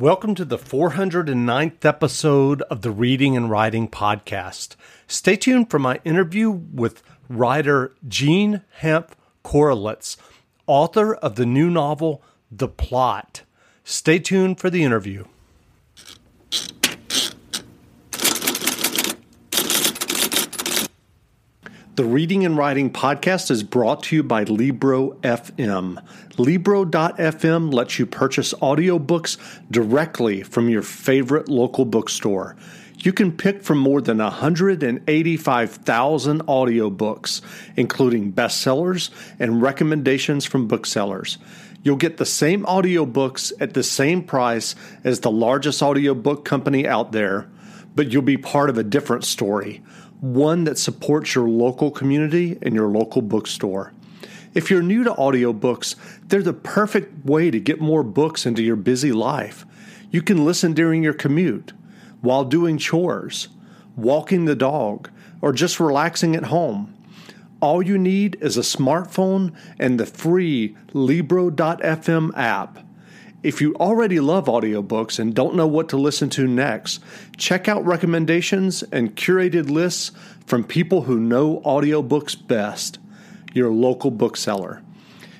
Welcome to the 409th episode of the Reading and Writing Podcast. Stay tuned for my interview with writer Jean Hanff Korelitz, author of the new novel The Plot. Stay tuned for the interview. The Reading and Writing Podcast is brought to you by Libro FM. Libro.fm lets you purchase audiobooks directly from your favorite local bookstore. You can pick from more than 185,000 audiobooks, including bestsellers and recommendations from booksellers. You'll get the same audiobooks at the same price as the largest audiobook company out there, but you'll be part of a different story one that supports your local community and your local bookstore. If you're new to audiobooks, they're the perfect way to get more books into your busy life. You can listen during your commute, while doing chores, walking the dog, or just relaxing at home. All you need is a smartphone and the free Libro.fm app. If you already love audiobooks and don't know what to listen to next, check out recommendations and curated lists from people who know audiobooks best, your local bookseller.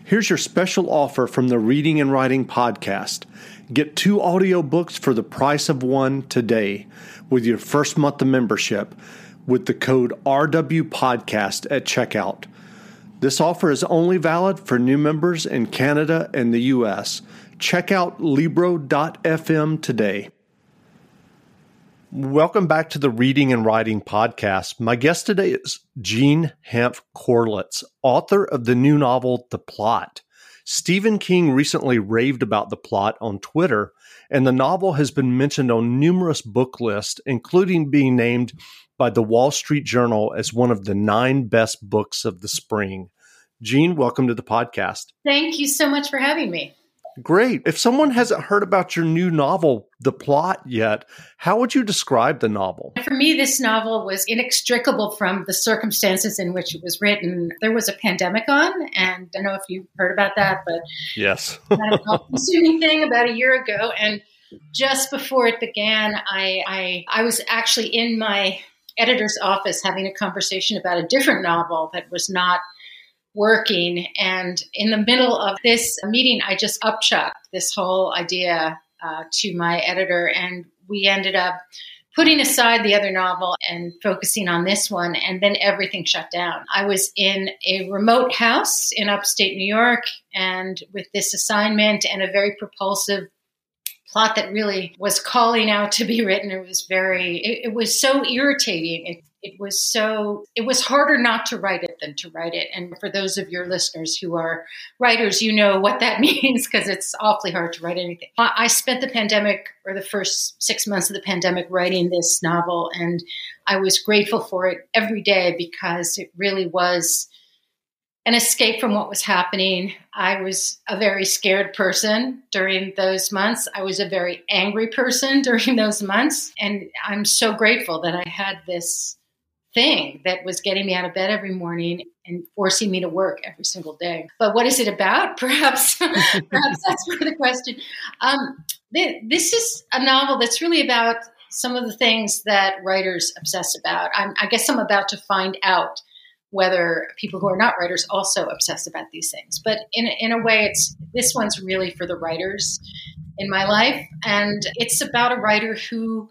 Here's your special offer from the Reading and Writing Podcast. Get two audiobooks for the price of one today with your first month of membership with the code RWPodcast at checkout. This offer is only valid for new members in Canada and the US. Check out Libro.fm today. Welcome back to the Reading and Writing Podcast. My guest today is Jean Hanff Korelitz, author of the new novel, The Plot. Stephen King recently raved about the plot on Twitter, and the novel has been mentioned on numerous book lists, including being named by the Wall Street Journal as one of the nine best books of the spring. Jean, welcome to the podcast. Thank you so much for having me. Great. If someone hasn't heard about your new novel, The Plot, yet, how would you describe the novel? For me, this novel was inextricable from the circumstances in which it was written. There was a pandemic on, and I don't know if you've heard about that, but yes, consuming thing about a year ago, and just before it began, I, I I was actually in my editor's office having a conversation about a different novel that was not working. And in the middle of this meeting, I just upchucked this whole idea uh, to my editor, and we ended up putting aside the other novel and focusing on this one, and then everything shut down. I was in a remote house in upstate New York, and with this assignment and a very propulsive plot that really was calling out to be written. It was very, it, it was so irritating. It, it was so, it was harder not to write it than to write it. And for those of your listeners who are writers, you know what that means because it's awfully hard to write anything. I spent the pandemic or the first six months of the pandemic writing this novel, and I was grateful for it every day because it really was an escape from what was happening. I was a very scared person during those months. I was a very angry person during those months. And I'm so grateful that I had this thing that was getting me out of bed every morning and forcing me to work every single day. But what is it about? Perhaps, perhaps that's part of the question. Um, this is a novel that's really about some of the things that writers obsess about. I'm, I guess I'm about to find out whether people who are not writers also obsess about these things. But in, in a way, it's this one's really for the writers in my life. And it's about a writer who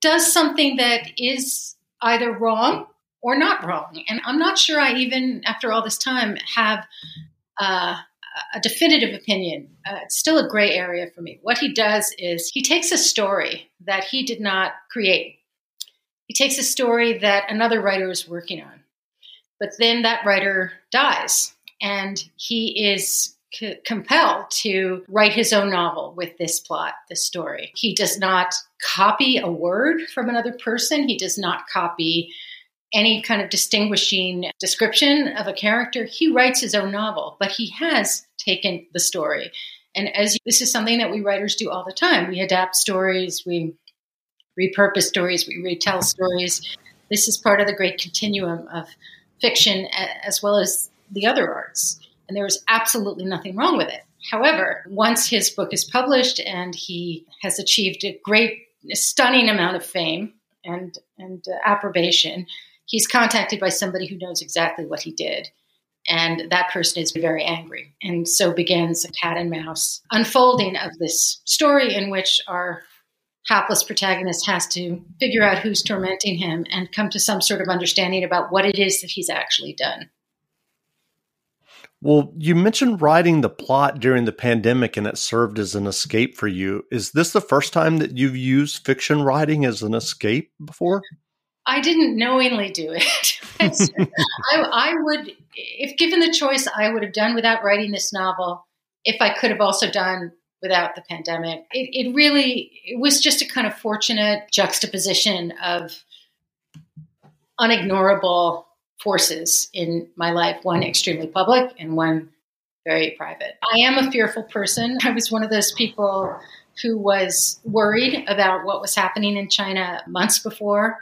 does something that is either wrong or not wrong. And I'm not sure I even, after all this time, have uh, a definitive opinion. Uh, it's still a gray area for me. What he does is he takes a story that he did not create. He takes a story that another writer is working on but then that writer dies, and he is c- compelled to write his own novel with this plot, this story. He does not copy a word from another person, he does not copy any kind of distinguishing description of a character. He writes his own novel, but he has taken the story. And as this is something that we writers do all the time, we adapt stories, we repurpose stories, we retell stories. This is part of the great continuum of fiction as well as the other arts. And absolutely nothing wrong with it. However, once his book is published and he has achieved a great, stunning amount of fame and, and uh, approbation, he's contacted by somebody who knows exactly what he did. And that person is very angry. And so begins a cat and mouse unfolding of this story in which our hapless protagonist has to figure out who's tormenting him and come to some sort of understanding about what it is that he's actually done. Well, you mentioned writing the plot during the pandemic and it served as an escape for you. Is this the first time that you've used fiction writing as an escape before? I didn't knowingly do it. I, I, would, if given the choice, I would have done without writing this novel. If I could have also done without the pandemic, it, it really it was just a kind of fortunate juxtaposition of unignorable forces in my life. One extremely public, and one very private. I am a fearful person. I was one of those people who was worried about what was happening in China months before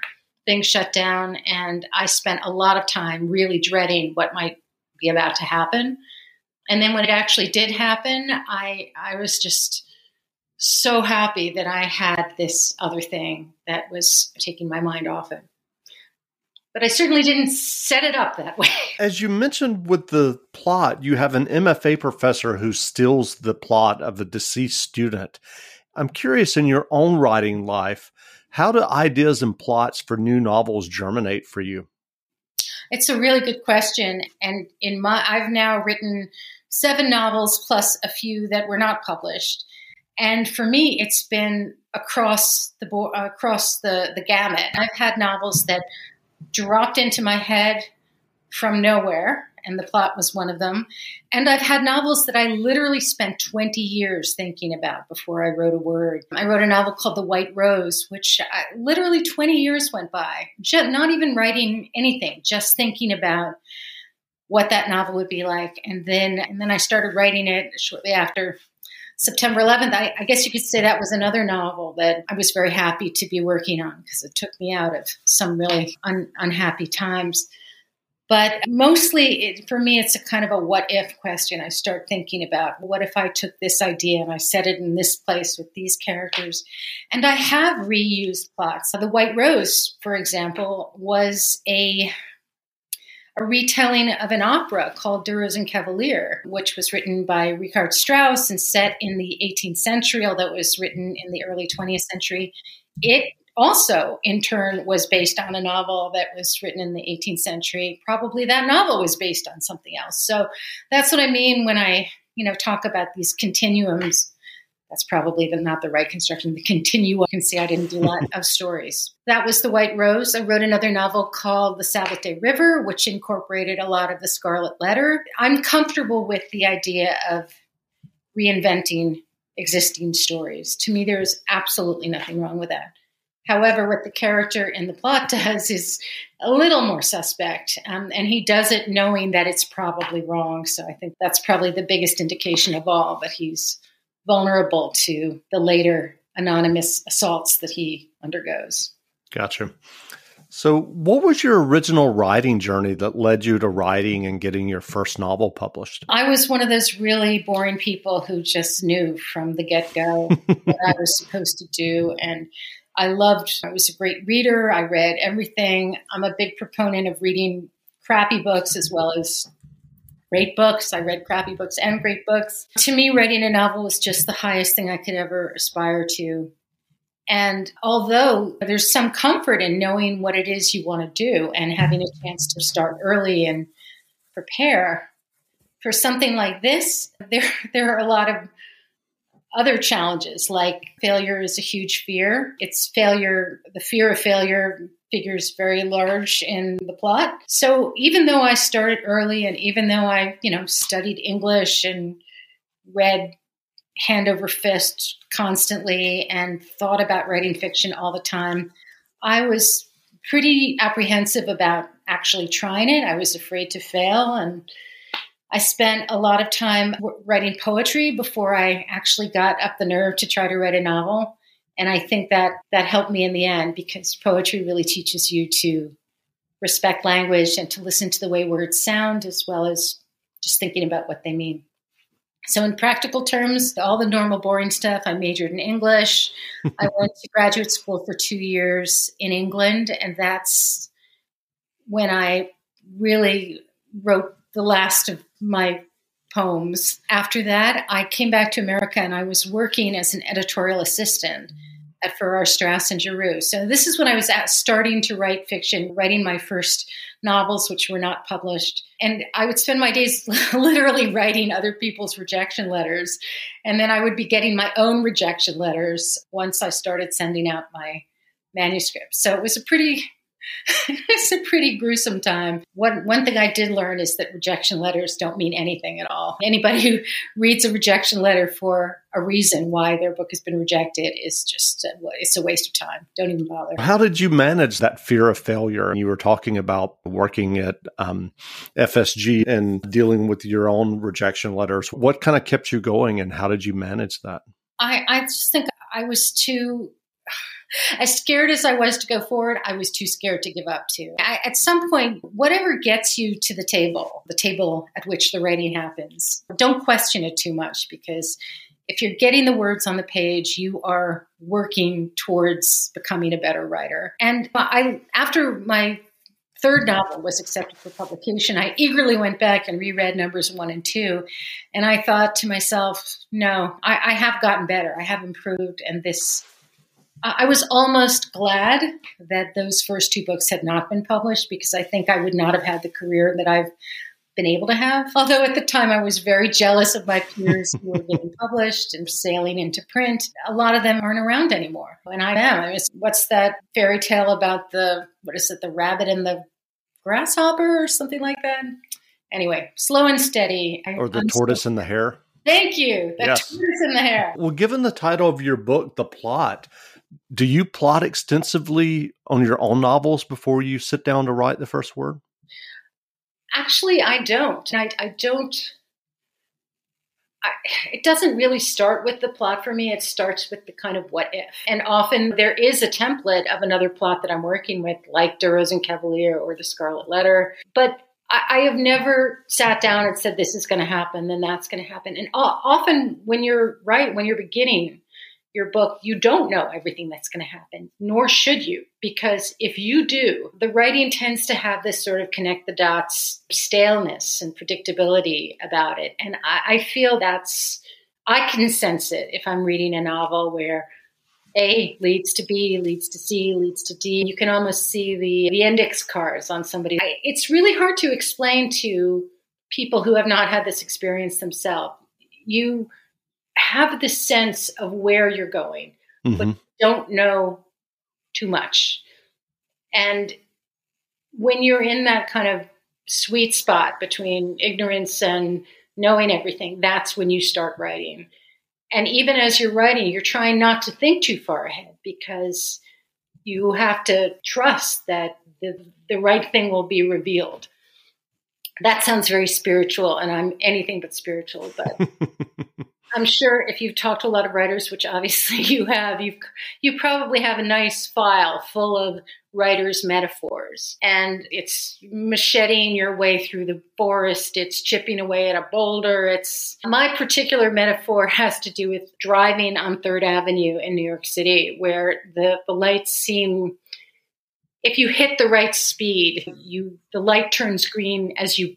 things shut down. And I spent a lot of time really dreading what might be about to happen. And then when it actually did happen, I, I was just so happy that I had this other thing that was taking my mind off it. But I certainly didn't set it up that way. As you mentioned with the plot, you have an MFA professor who steals the plot of a deceased student. I'm curious in your own writing life, how do ideas and plots for new novels germinate for you? It's a really good question. And in my, I've now written seven novels plus a few that were not published. And for me, it's been across the board, across the, the gamut. I've had novels that dropped into my head from nowhere and the plot was one of them. And I've had novels that I literally spent 20 years thinking about before I wrote a word. I wrote a novel called The White Rose, which I, literally 20 years went by, just, not even writing anything, just thinking about what that novel would be like. And then, and then I started writing it shortly after September 11th. I, I guess you could say that was another novel that I was very happy to be working on because it took me out of some really un, unhappy times. But mostly it, for me, it's a kind of a what if question. I start thinking about what if I took this idea and I set it in this place with these characters? And I have reused plots. The White Rose, for example, was a a retelling of an opera called Der Rosenkavalier, which was written by Richard Strauss and set in the 18th century, although it was written in the early 20th century. It also, in turn, was based on a novel that was written in the 18th century. Probably that novel was based on something else. So that's what I mean when I, you know, talk about these continuums. That's probably the, not the right construction. The continuum. You can see I didn't do a lot of stories. That was The White Rose. I wrote another novel called The Sabbath Day River, which incorporated a lot of The Scarlet Letter. I'm comfortable with the idea of reinventing existing stories. To me, there is absolutely nothing wrong with that. However, what the character in the plot does is a little more suspect, um, and he does it knowing that it's probably wrong. So I think that's probably the biggest indication of all that he's vulnerable to the later anonymous assaults that he undergoes. Gotcha. So, what was your original writing journey that led you to writing and getting your first novel published? I was one of those really boring people who just knew from the get go what I was supposed to do. And I loved, I was a great reader. I read everything. I'm a big proponent of reading crappy books as well as great books. I read crappy books and great books. To me, writing a novel was just the highest thing I could ever aspire to. And although there's some comfort in knowing what it is you want to do and having a chance to start early and prepare for something like this, there there are a lot of other challenges like failure is a huge fear. It's failure, the fear of failure figures very large in the plot. So even though I started early and even though I, you know, studied English and read hand over fist constantly and thought about writing fiction all the time, I was pretty apprehensive about actually trying it. I was afraid to fail and I spent a lot of time writing poetry before I actually got up the nerve to try to write a novel. And I think that that helped me in the end because poetry really teaches you to respect language and to listen to the way words sound as well as just thinking about what they mean. So, in practical terms, all the normal boring stuff, I majored in English. I went to graduate school for two years in England, and that's when I really wrote the last of my poems. After that, I came back to America and I was working as an editorial assistant at Farrar Straus and Giroux. So this is when I was at, starting to write fiction, writing my first novels, which were not published. And I would spend my days literally writing other people's rejection letters. And then I would be getting my own rejection letters once I started sending out my manuscripts. So it was a pretty it's a pretty gruesome time. One one thing I did learn is that rejection letters don't mean anything at all. Anybody who reads a rejection letter for a reason why their book has been rejected is just a, it's a waste of time. Don't even bother. How did you manage that fear of failure? You were talking about working at um, FSG and dealing with your own rejection letters. What kind of kept you going, and how did you manage that? I, I just think I was too as scared as I was to go forward, I was too scared to give up to. I, at some point, whatever gets you to the table, the table at which the writing happens, don't question it too much because if you're getting the words on the page, you are working towards becoming a better writer. And I, after my third novel was accepted for publication, I eagerly went back and reread numbers one and two. And I thought to myself, no, I, I have gotten better. I have improved. And this Uh, I was almost glad that those first two books had not been published because I think I would not have had the career that I've been able to have. Although at the time I was very jealous of my peers who were getting published and sailing into print. A lot of them aren't around anymore. And I am. I mean, what's that fairy tale about the, what is it, the rabbit and the grasshopper or something like that? Anyway, slow and steady. Or the I'm tortoise and the hare? Thank you. The yes. tortoise and the hare. Well, given the title of your book, The Plot, do you plot extensively on your own novels before you sit down to write the first word? Actually, I don't. I, I don't. I, it doesn't really start with the plot for me. It starts with the kind of what if. And often there is a template of another plot that I'm working with, like Der Rosenkavalier or The Scarlet Letter. But I, I have never sat down and said, this is going to happen, then that's going to happen. And often when you're right, when you're beginning, your book, you don't know everything that's going to happen, nor should you, because if you do, the writing tends to have this sort of connect the dots staleness and predictability about it. And I, I feel that's, I can sense it if I'm reading a novel where A leads to B, leads to C, leads to D. You can almost see the, the index cards on somebody. I, it's really hard to explain to people who have not had this experience themselves. You have the sense of where you're going, mm-hmm. but don't know too much. And when you're in that kind of sweet spot between ignorance and knowing everything, that's when you start writing. And even as you're writing, you're trying not to think too far ahead because you have to trust that the, the right thing will be revealed. That sounds very spiritual, and I'm anything but spiritual, but I'm sure if you've talked to a lot of writers, which obviously you have, you you probably have a nice file full of writers' metaphors, and it's macheting your way through the forest. It's chipping away at a boulder. It's my particular metaphor has to do with driving on Third Avenue in New York City, where the the lights seem. If you hit the right speed, you the light turns green as you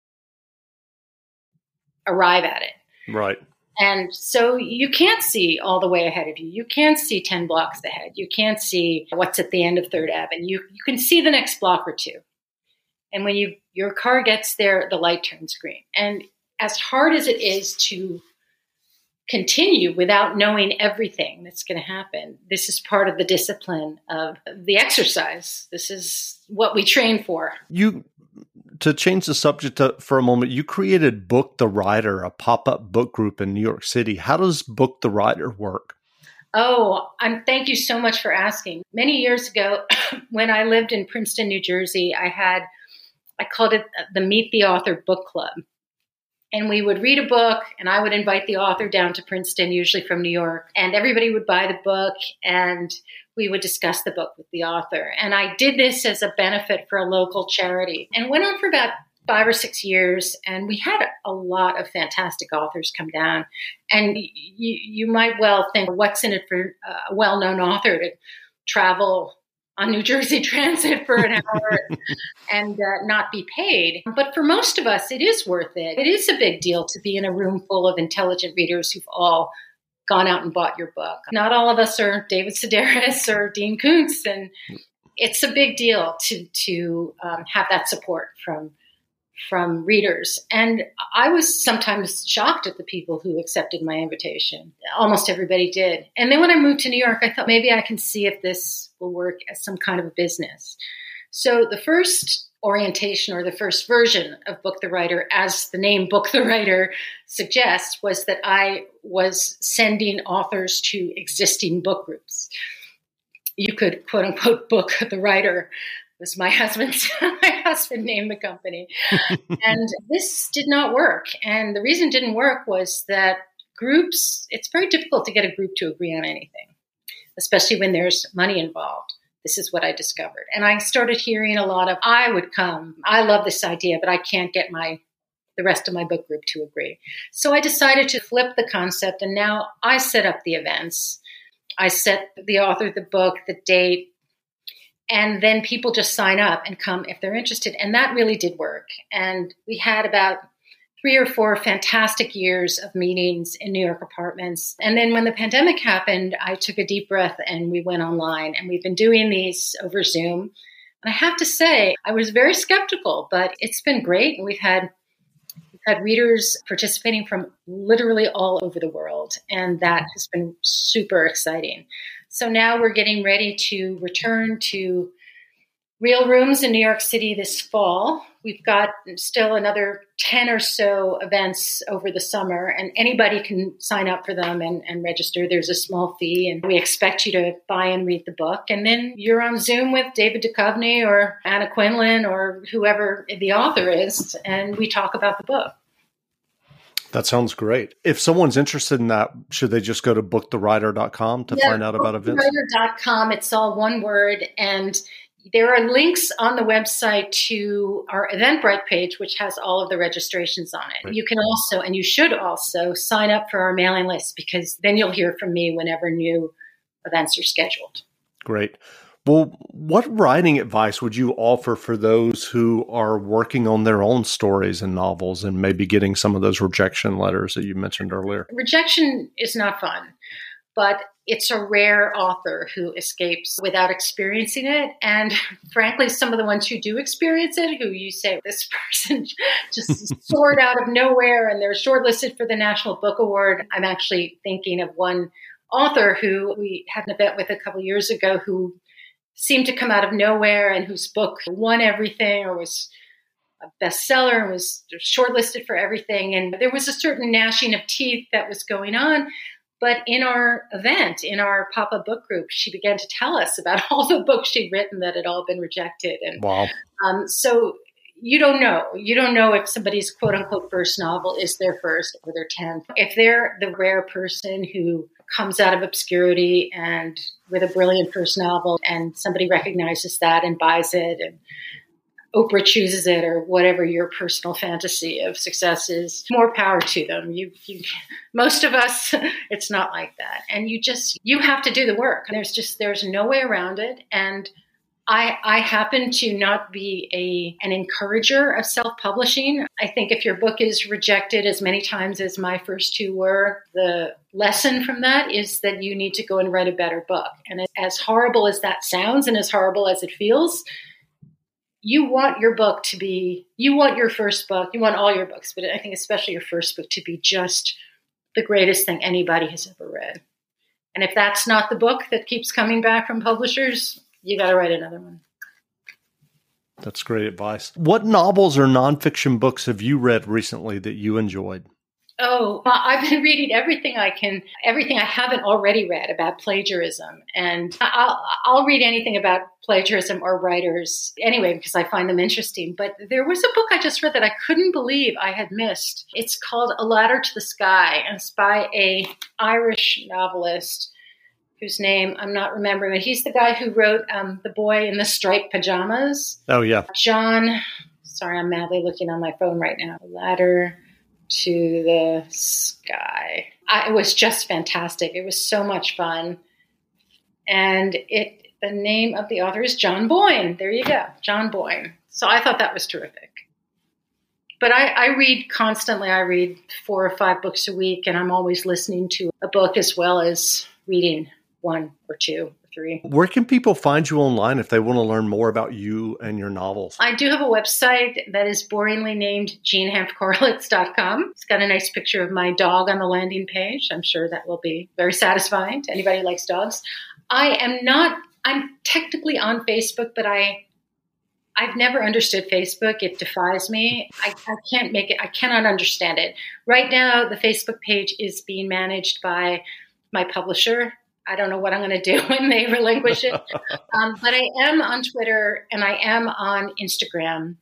arrive at it. Right. And so you can't see all the way ahead of you. You can't see 10 blocks ahead. You can't see what's at the end of Third Avenue. You, you can see the next block or two. And when you your car gets there, the light turns green. And as hard as it is to continue without knowing everything that's going to happen, this is part of the discipline of the exercise. This is what we train for. You to change the subject to, for a moment, you created Book the Writer, a pop up book group in New York City. How does Book the Writer work? Oh, I'm, thank you so much for asking. Many years ago, when I lived in Princeton, New Jersey, I had, I called it the Meet the Author Book Club. And we would read a book, and I would invite the author down to Princeton, usually from New York, and everybody would buy the book, and we would discuss the book with the author. And I did this as a benefit for a local charity and went on for about five or six years. And we had a lot of fantastic authors come down. And you, you might well think, what's in it for a well known author to travel on New Jersey Transit for an hour and uh, not be paid. But for most of us, it is worth it. It is a big deal to be in a room full of intelligent readers who've all gone out and bought your book. Not all of us are David Sedaris or Dean Koontz, and it's a big deal to to um, have that support from from readers. And I was sometimes shocked at the people who accepted my invitation. Almost everybody did. And then when I moved to New York, I thought maybe I can see if this will work as some kind of a business. So the first orientation or the first version of Book the Writer, as the name Book the Writer suggests, was that I was sending authors to existing book groups. You could quote unquote book the writer was my husband's my husband named the company. and this did not work. And the reason it didn't work was that groups, it's very difficult to get a group to agree on anything, especially when there's money involved. This is what I discovered. And I started hearing a lot of, I would come. I love this idea, but I can't get my the rest of my book group to agree. So I decided to flip the concept and now I set up the events. I set the author, the book, the date, and then people just sign up and come if they're interested. And that really did work. And we had about three or four fantastic years of meetings in New York apartments. And then when the pandemic happened, I took a deep breath and we went online. And we've been doing these over Zoom. And I have to say, I was very skeptical, but it's been great. And we've had we've had readers participating from literally all over the world. And that has been super exciting. So now we're getting ready to return to real rooms in New York City this fall. We've got still another 10 or so events over the summer, and anybody can sign up for them and, and, register. There's a small fee, and we expect you to buy and read the book. And then you're on Zoom with David Duchovny or Anna Quindlen or whoever the author is, and we talk about the book. That sounds great. If someone's interested in that, should they just go to bookthewriter.com to yeah, find out about events? Bookthewriter.com. It's all one word. And there are links on the website to our Eventbrite page, which has all of the registrations on it. Right. You can also, and you should also, sign up for our mailing list because then you'll hear from me whenever new events are scheduled. Great. Well, what writing advice would you offer for those who are working on their own stories and novels and maybe getting some of those rejection letters that you mentioned earlier? Rejection is not fun, but it's a rare author who escapes without experiencing it. And frankly, some of the ones who do experience it, who you say, this person just soared out of nowhere and they're shortlisted for the National Book Award. I'm actually thinking of one author who we had an event with a couple years ago who seemed to come out of nowhere and whose book won everything or was a bestseller and was shortlisted for everything. And there was a certain gnashing of teeth that was going on. But in our event, in our pop up book group, she began to tell us about all the books she'd written that had all been rejected. And wow. Um, so you don't know. You don't know if somebody's quote unquote first novel is their first or their 10th. If they're the rare person who comes out of obscurity and with a brilliant first novel and somebody recognizes that and buys it and Oprah chooses it or whatever your personal fantasy of success is, more power to them. You, you, most of us, it's not like that. And you just, you have to do the work. There's just, there's no way around it. And I, I happen to not be a an encourager of self-publishing. I think if your book is rejected as many times as my first two were, the lesson from that is that you need to go and write a better book. And as horrible as that sounds and as horrible as it feels, you want your book to be you want your first book, you want all your books, but I think especially your first book to be just the greatest thing anybody has ever read. And if that's not the book that keeps coming back from publishers, you got to write another one. That's great advice. What novels or nonfiction books have you read recently that you enjoyed? Oh, I've been reading everything I can, everything I haven't already read about plagiarism. And I'll, I'll read anything about plagiarism or writers anyway, because I find them interesting. But there was a book I just read that I couldn't believe I had missed. It's called A Ladder to the Sky, and it's by a Irish novelist whose name I'm not remembering, but he's the guy who wrote um, The Boy in the Striped Pajamas. Oh, yeah. John, sorry, I'm madly looking on my phone right now. Ladder to the sky. I, it was just fantastic. It was so much fun. And it the name of the author is John Boyne. There you go, John Boyne. So I thought that was terrific. But I, I read constantly. I read four or five books a week, and I'm always listening to a book as well as reading one or two three. Where can people find you online if they want to learn more about you and your novels? I do have a website that is boringly named jeanhanffkorelitz.com. It's got a nice picture of my dog on the landing page. I'm sure that will be very satisfying to anybody who likes dogs. I am not, I'm technically on Facebook, but I I've never understood Facebook. It defies me. I, I, can't make it, I cannot understand it. Right now, the Facebook page is being managed by my publisher, I don't know what I'm going to do when they relinquish it. um, but I am on Twitter and I am on Instagram.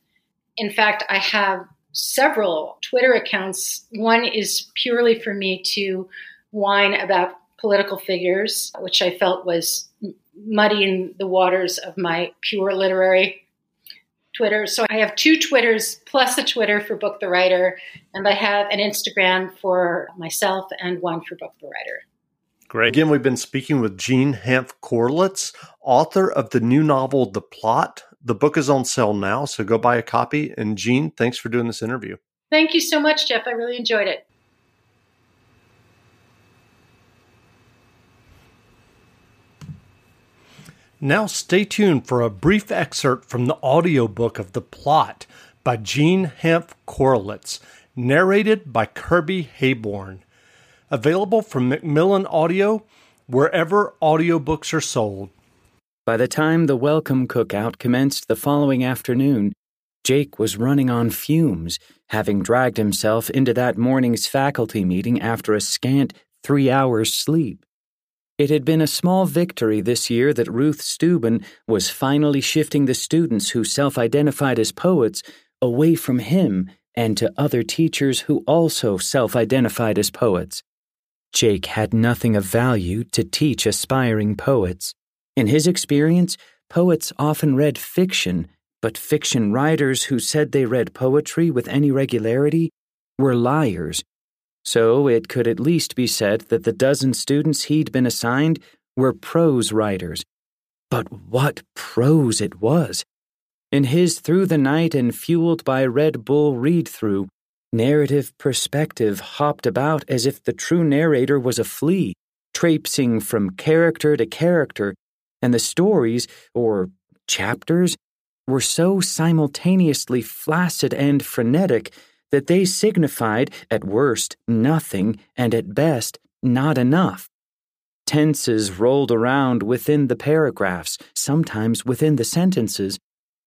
In fact, I have several Twitter accounts. One is purely for me to whine about political figures, which I felt was muddying the waters of my pure literary Twitter. So I have two Twitters plus a Twitter for Book the Writer, and I have an Instagram for myself and one for Book the Writer. Great. Again, we've been speaking with Jean Hanff Korelitz, author of the new novel, The Plot. The book is on sale now, so go buy a copy. And Jean, thanks for doing this interview. Thank you so much, Jeff. I really enjoyed it. Now, stay tuned for a brief excerpt from the audiobook of The Plot by Jean Hanff Korelitz, narrated by Kirby Heyborne. Available from Macmillan Audio wherever audiobooks are sold. By the time the welcome cookout commenced the following afternoon, Jake was running on fumes, having dragged himself into that morning's faculty meeting after a scant three hours' sleep. It had been a small victory this year that Ruth Steuben was finally shifting the students who self identified as poets away from him and to other teachers who also self identified as poets. Jake had nothing of value to teach aspiring poets. In his experience, poets often read fiction, but fiction writers who said they read poetry with any regularity were liars. So it could at least be said that the dozen students he'd been assigned were prose writers. But what prose it was! In his Through the Night and Fueled by Red Bull read through, Narrative perspective hopped about as if the true narrator was a flea, traipsing from character to character, and the stories, or chapters, were so simultaneously flaccid and frenetic that they signified, at worst, nothing, and at best, not enough. Tenses rolled around within the paragraphs, sometimes within the sentences,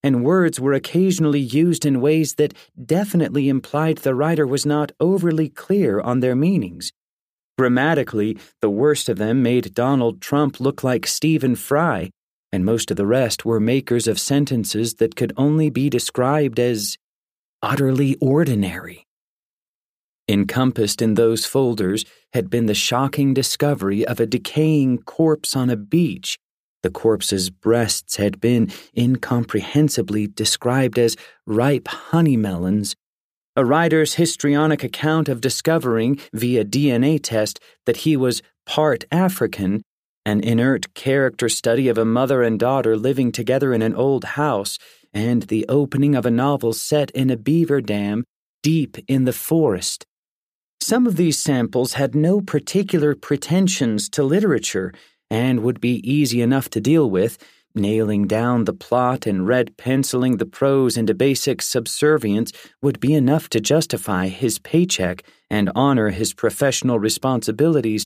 and words were occasionally used in ways that definitely implied the writer was not overly clear on their meanings. Grammatically, the worst of them made Donald Trump look like Stephen Fry, and most of the rest were makers of sentences that could only be described as utterly ordinary. Encompassed in those folders had been the shocking discovery of a decaying corpse on a beach the corpse's breasts had been incomprehensibly described as ripe honey melons. A writer's histrionic account of discovering, via DNA test, that he was part African, an inert character study of a mother and daughter living together in an old house, and the opening of a novel set in a beaver dam deep in the forest. Some of these samples had no particular pretensions to literature and would be easy enough to deal with, nailing down the plot and red penciling the prose into basic subservience would be enough to justify his paycheck and honor his professional responsibilities.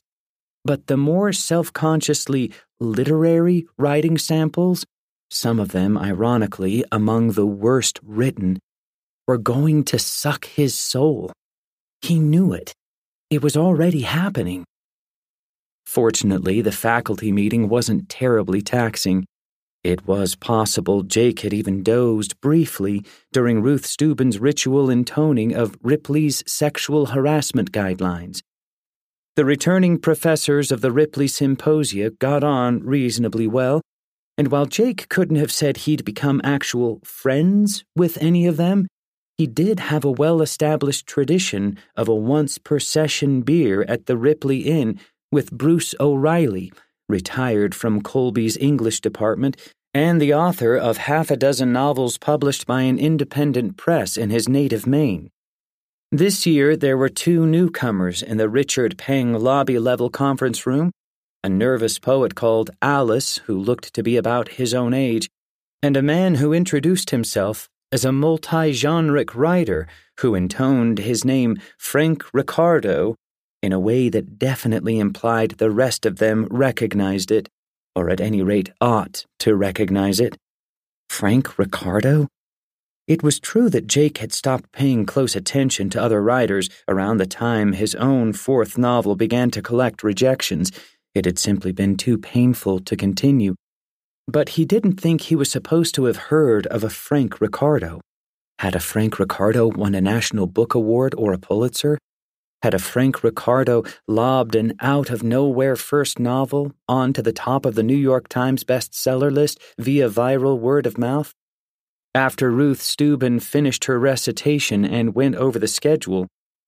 But the more self consciously literary writing samples some of them, ironically, among the worst written, were going to suck his soul. He knew it. It was already happening. Fortunately, the faculty meeting wasn't terribly taxing. It was possible Jake had even dozed briefly during Ruth Steuben's ritual intoning of Ripley's sexual harassment guidelines. The returning professors of the Ripley Symposia got on reasonably well, and while Jake couldn't have said he'd become actual friends with any of them, he did have a well established tradition of a once per session beer at the Ripley Inn with Bruce O'Reilly, retired from Colby's English department and the author of half a dozen novels published by an independent press in his native Maine. This year, there were two newcomers in the Richard Peng lobby level conference room a nervous poet called Alice, who looked to be about his own age, and a man who introduced himself as a multi genreic writer who intoned his name Frank Ricardo in a way that definitely implied the rest of them recognized it, or at any rate ought to recognize it. Frank Ricardo? It was true that Jake had stopped paying close attention to other writers around the time his own fourth novel began to collect rejections. It had simply been too painful to continue. But he didn't think he was supposed to have heard of a Frank Ricardo. Had a Frank Ricardo won a National Book Award or a Pulitzer? Had a Frank Ricardo lobbed an out of nowhere first novel onto the top of the New York Times bestseller list via viral word of mouth? After Ruth Steuben finished her recitation and went over the schedule,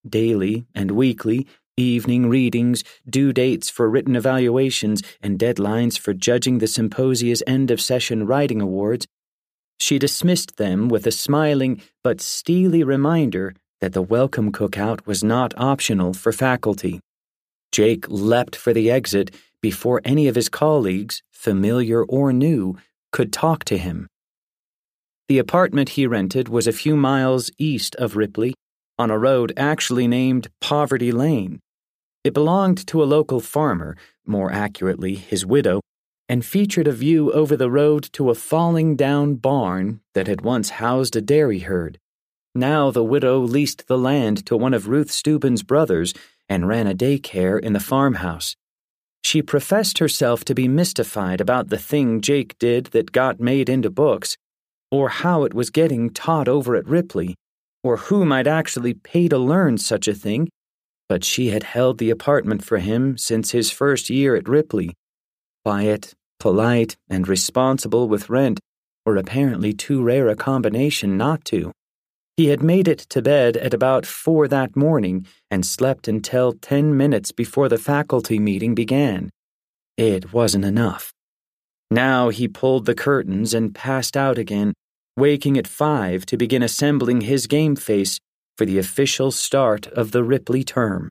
daily and weekly, evening readings, due dates for written evaluations, and deadlines for judging the symposia's end of session writing awards, she dismissed them with a smiling but steely reminder that the welcome cookout was not optional for faculty. Jake leapt for the exit before any of his colleagues, familiar or new, could talk to him. The apartment he rented was a few miles east of Ripley, on a road actually named Poverty Lane. It belonged to a local farmer, more accurately, his widow, and featured a view over the road to a falling down barn that had once housed a dairy herd. Now the widow leased the land to one of Ruth Steuben's brothers and ran a daycare in the farmhouse. She professed herself to be mystified about the thing Jake did that got made into books, or how it was getting taught over at Ripley, or who might actually pay to learn such a thing, but she had held the apartment for him since his first year at Ripley. Quiet, polite, and responsible with rent were apparently too rare a combination not to. He had made it to bed at about four that morning and slept until ten minutes before the faculty meeting began. It wasn't enough. Now he pulled the curtains and passed out again, waking at five to begin assembling his game face for the official start of the Ripley term.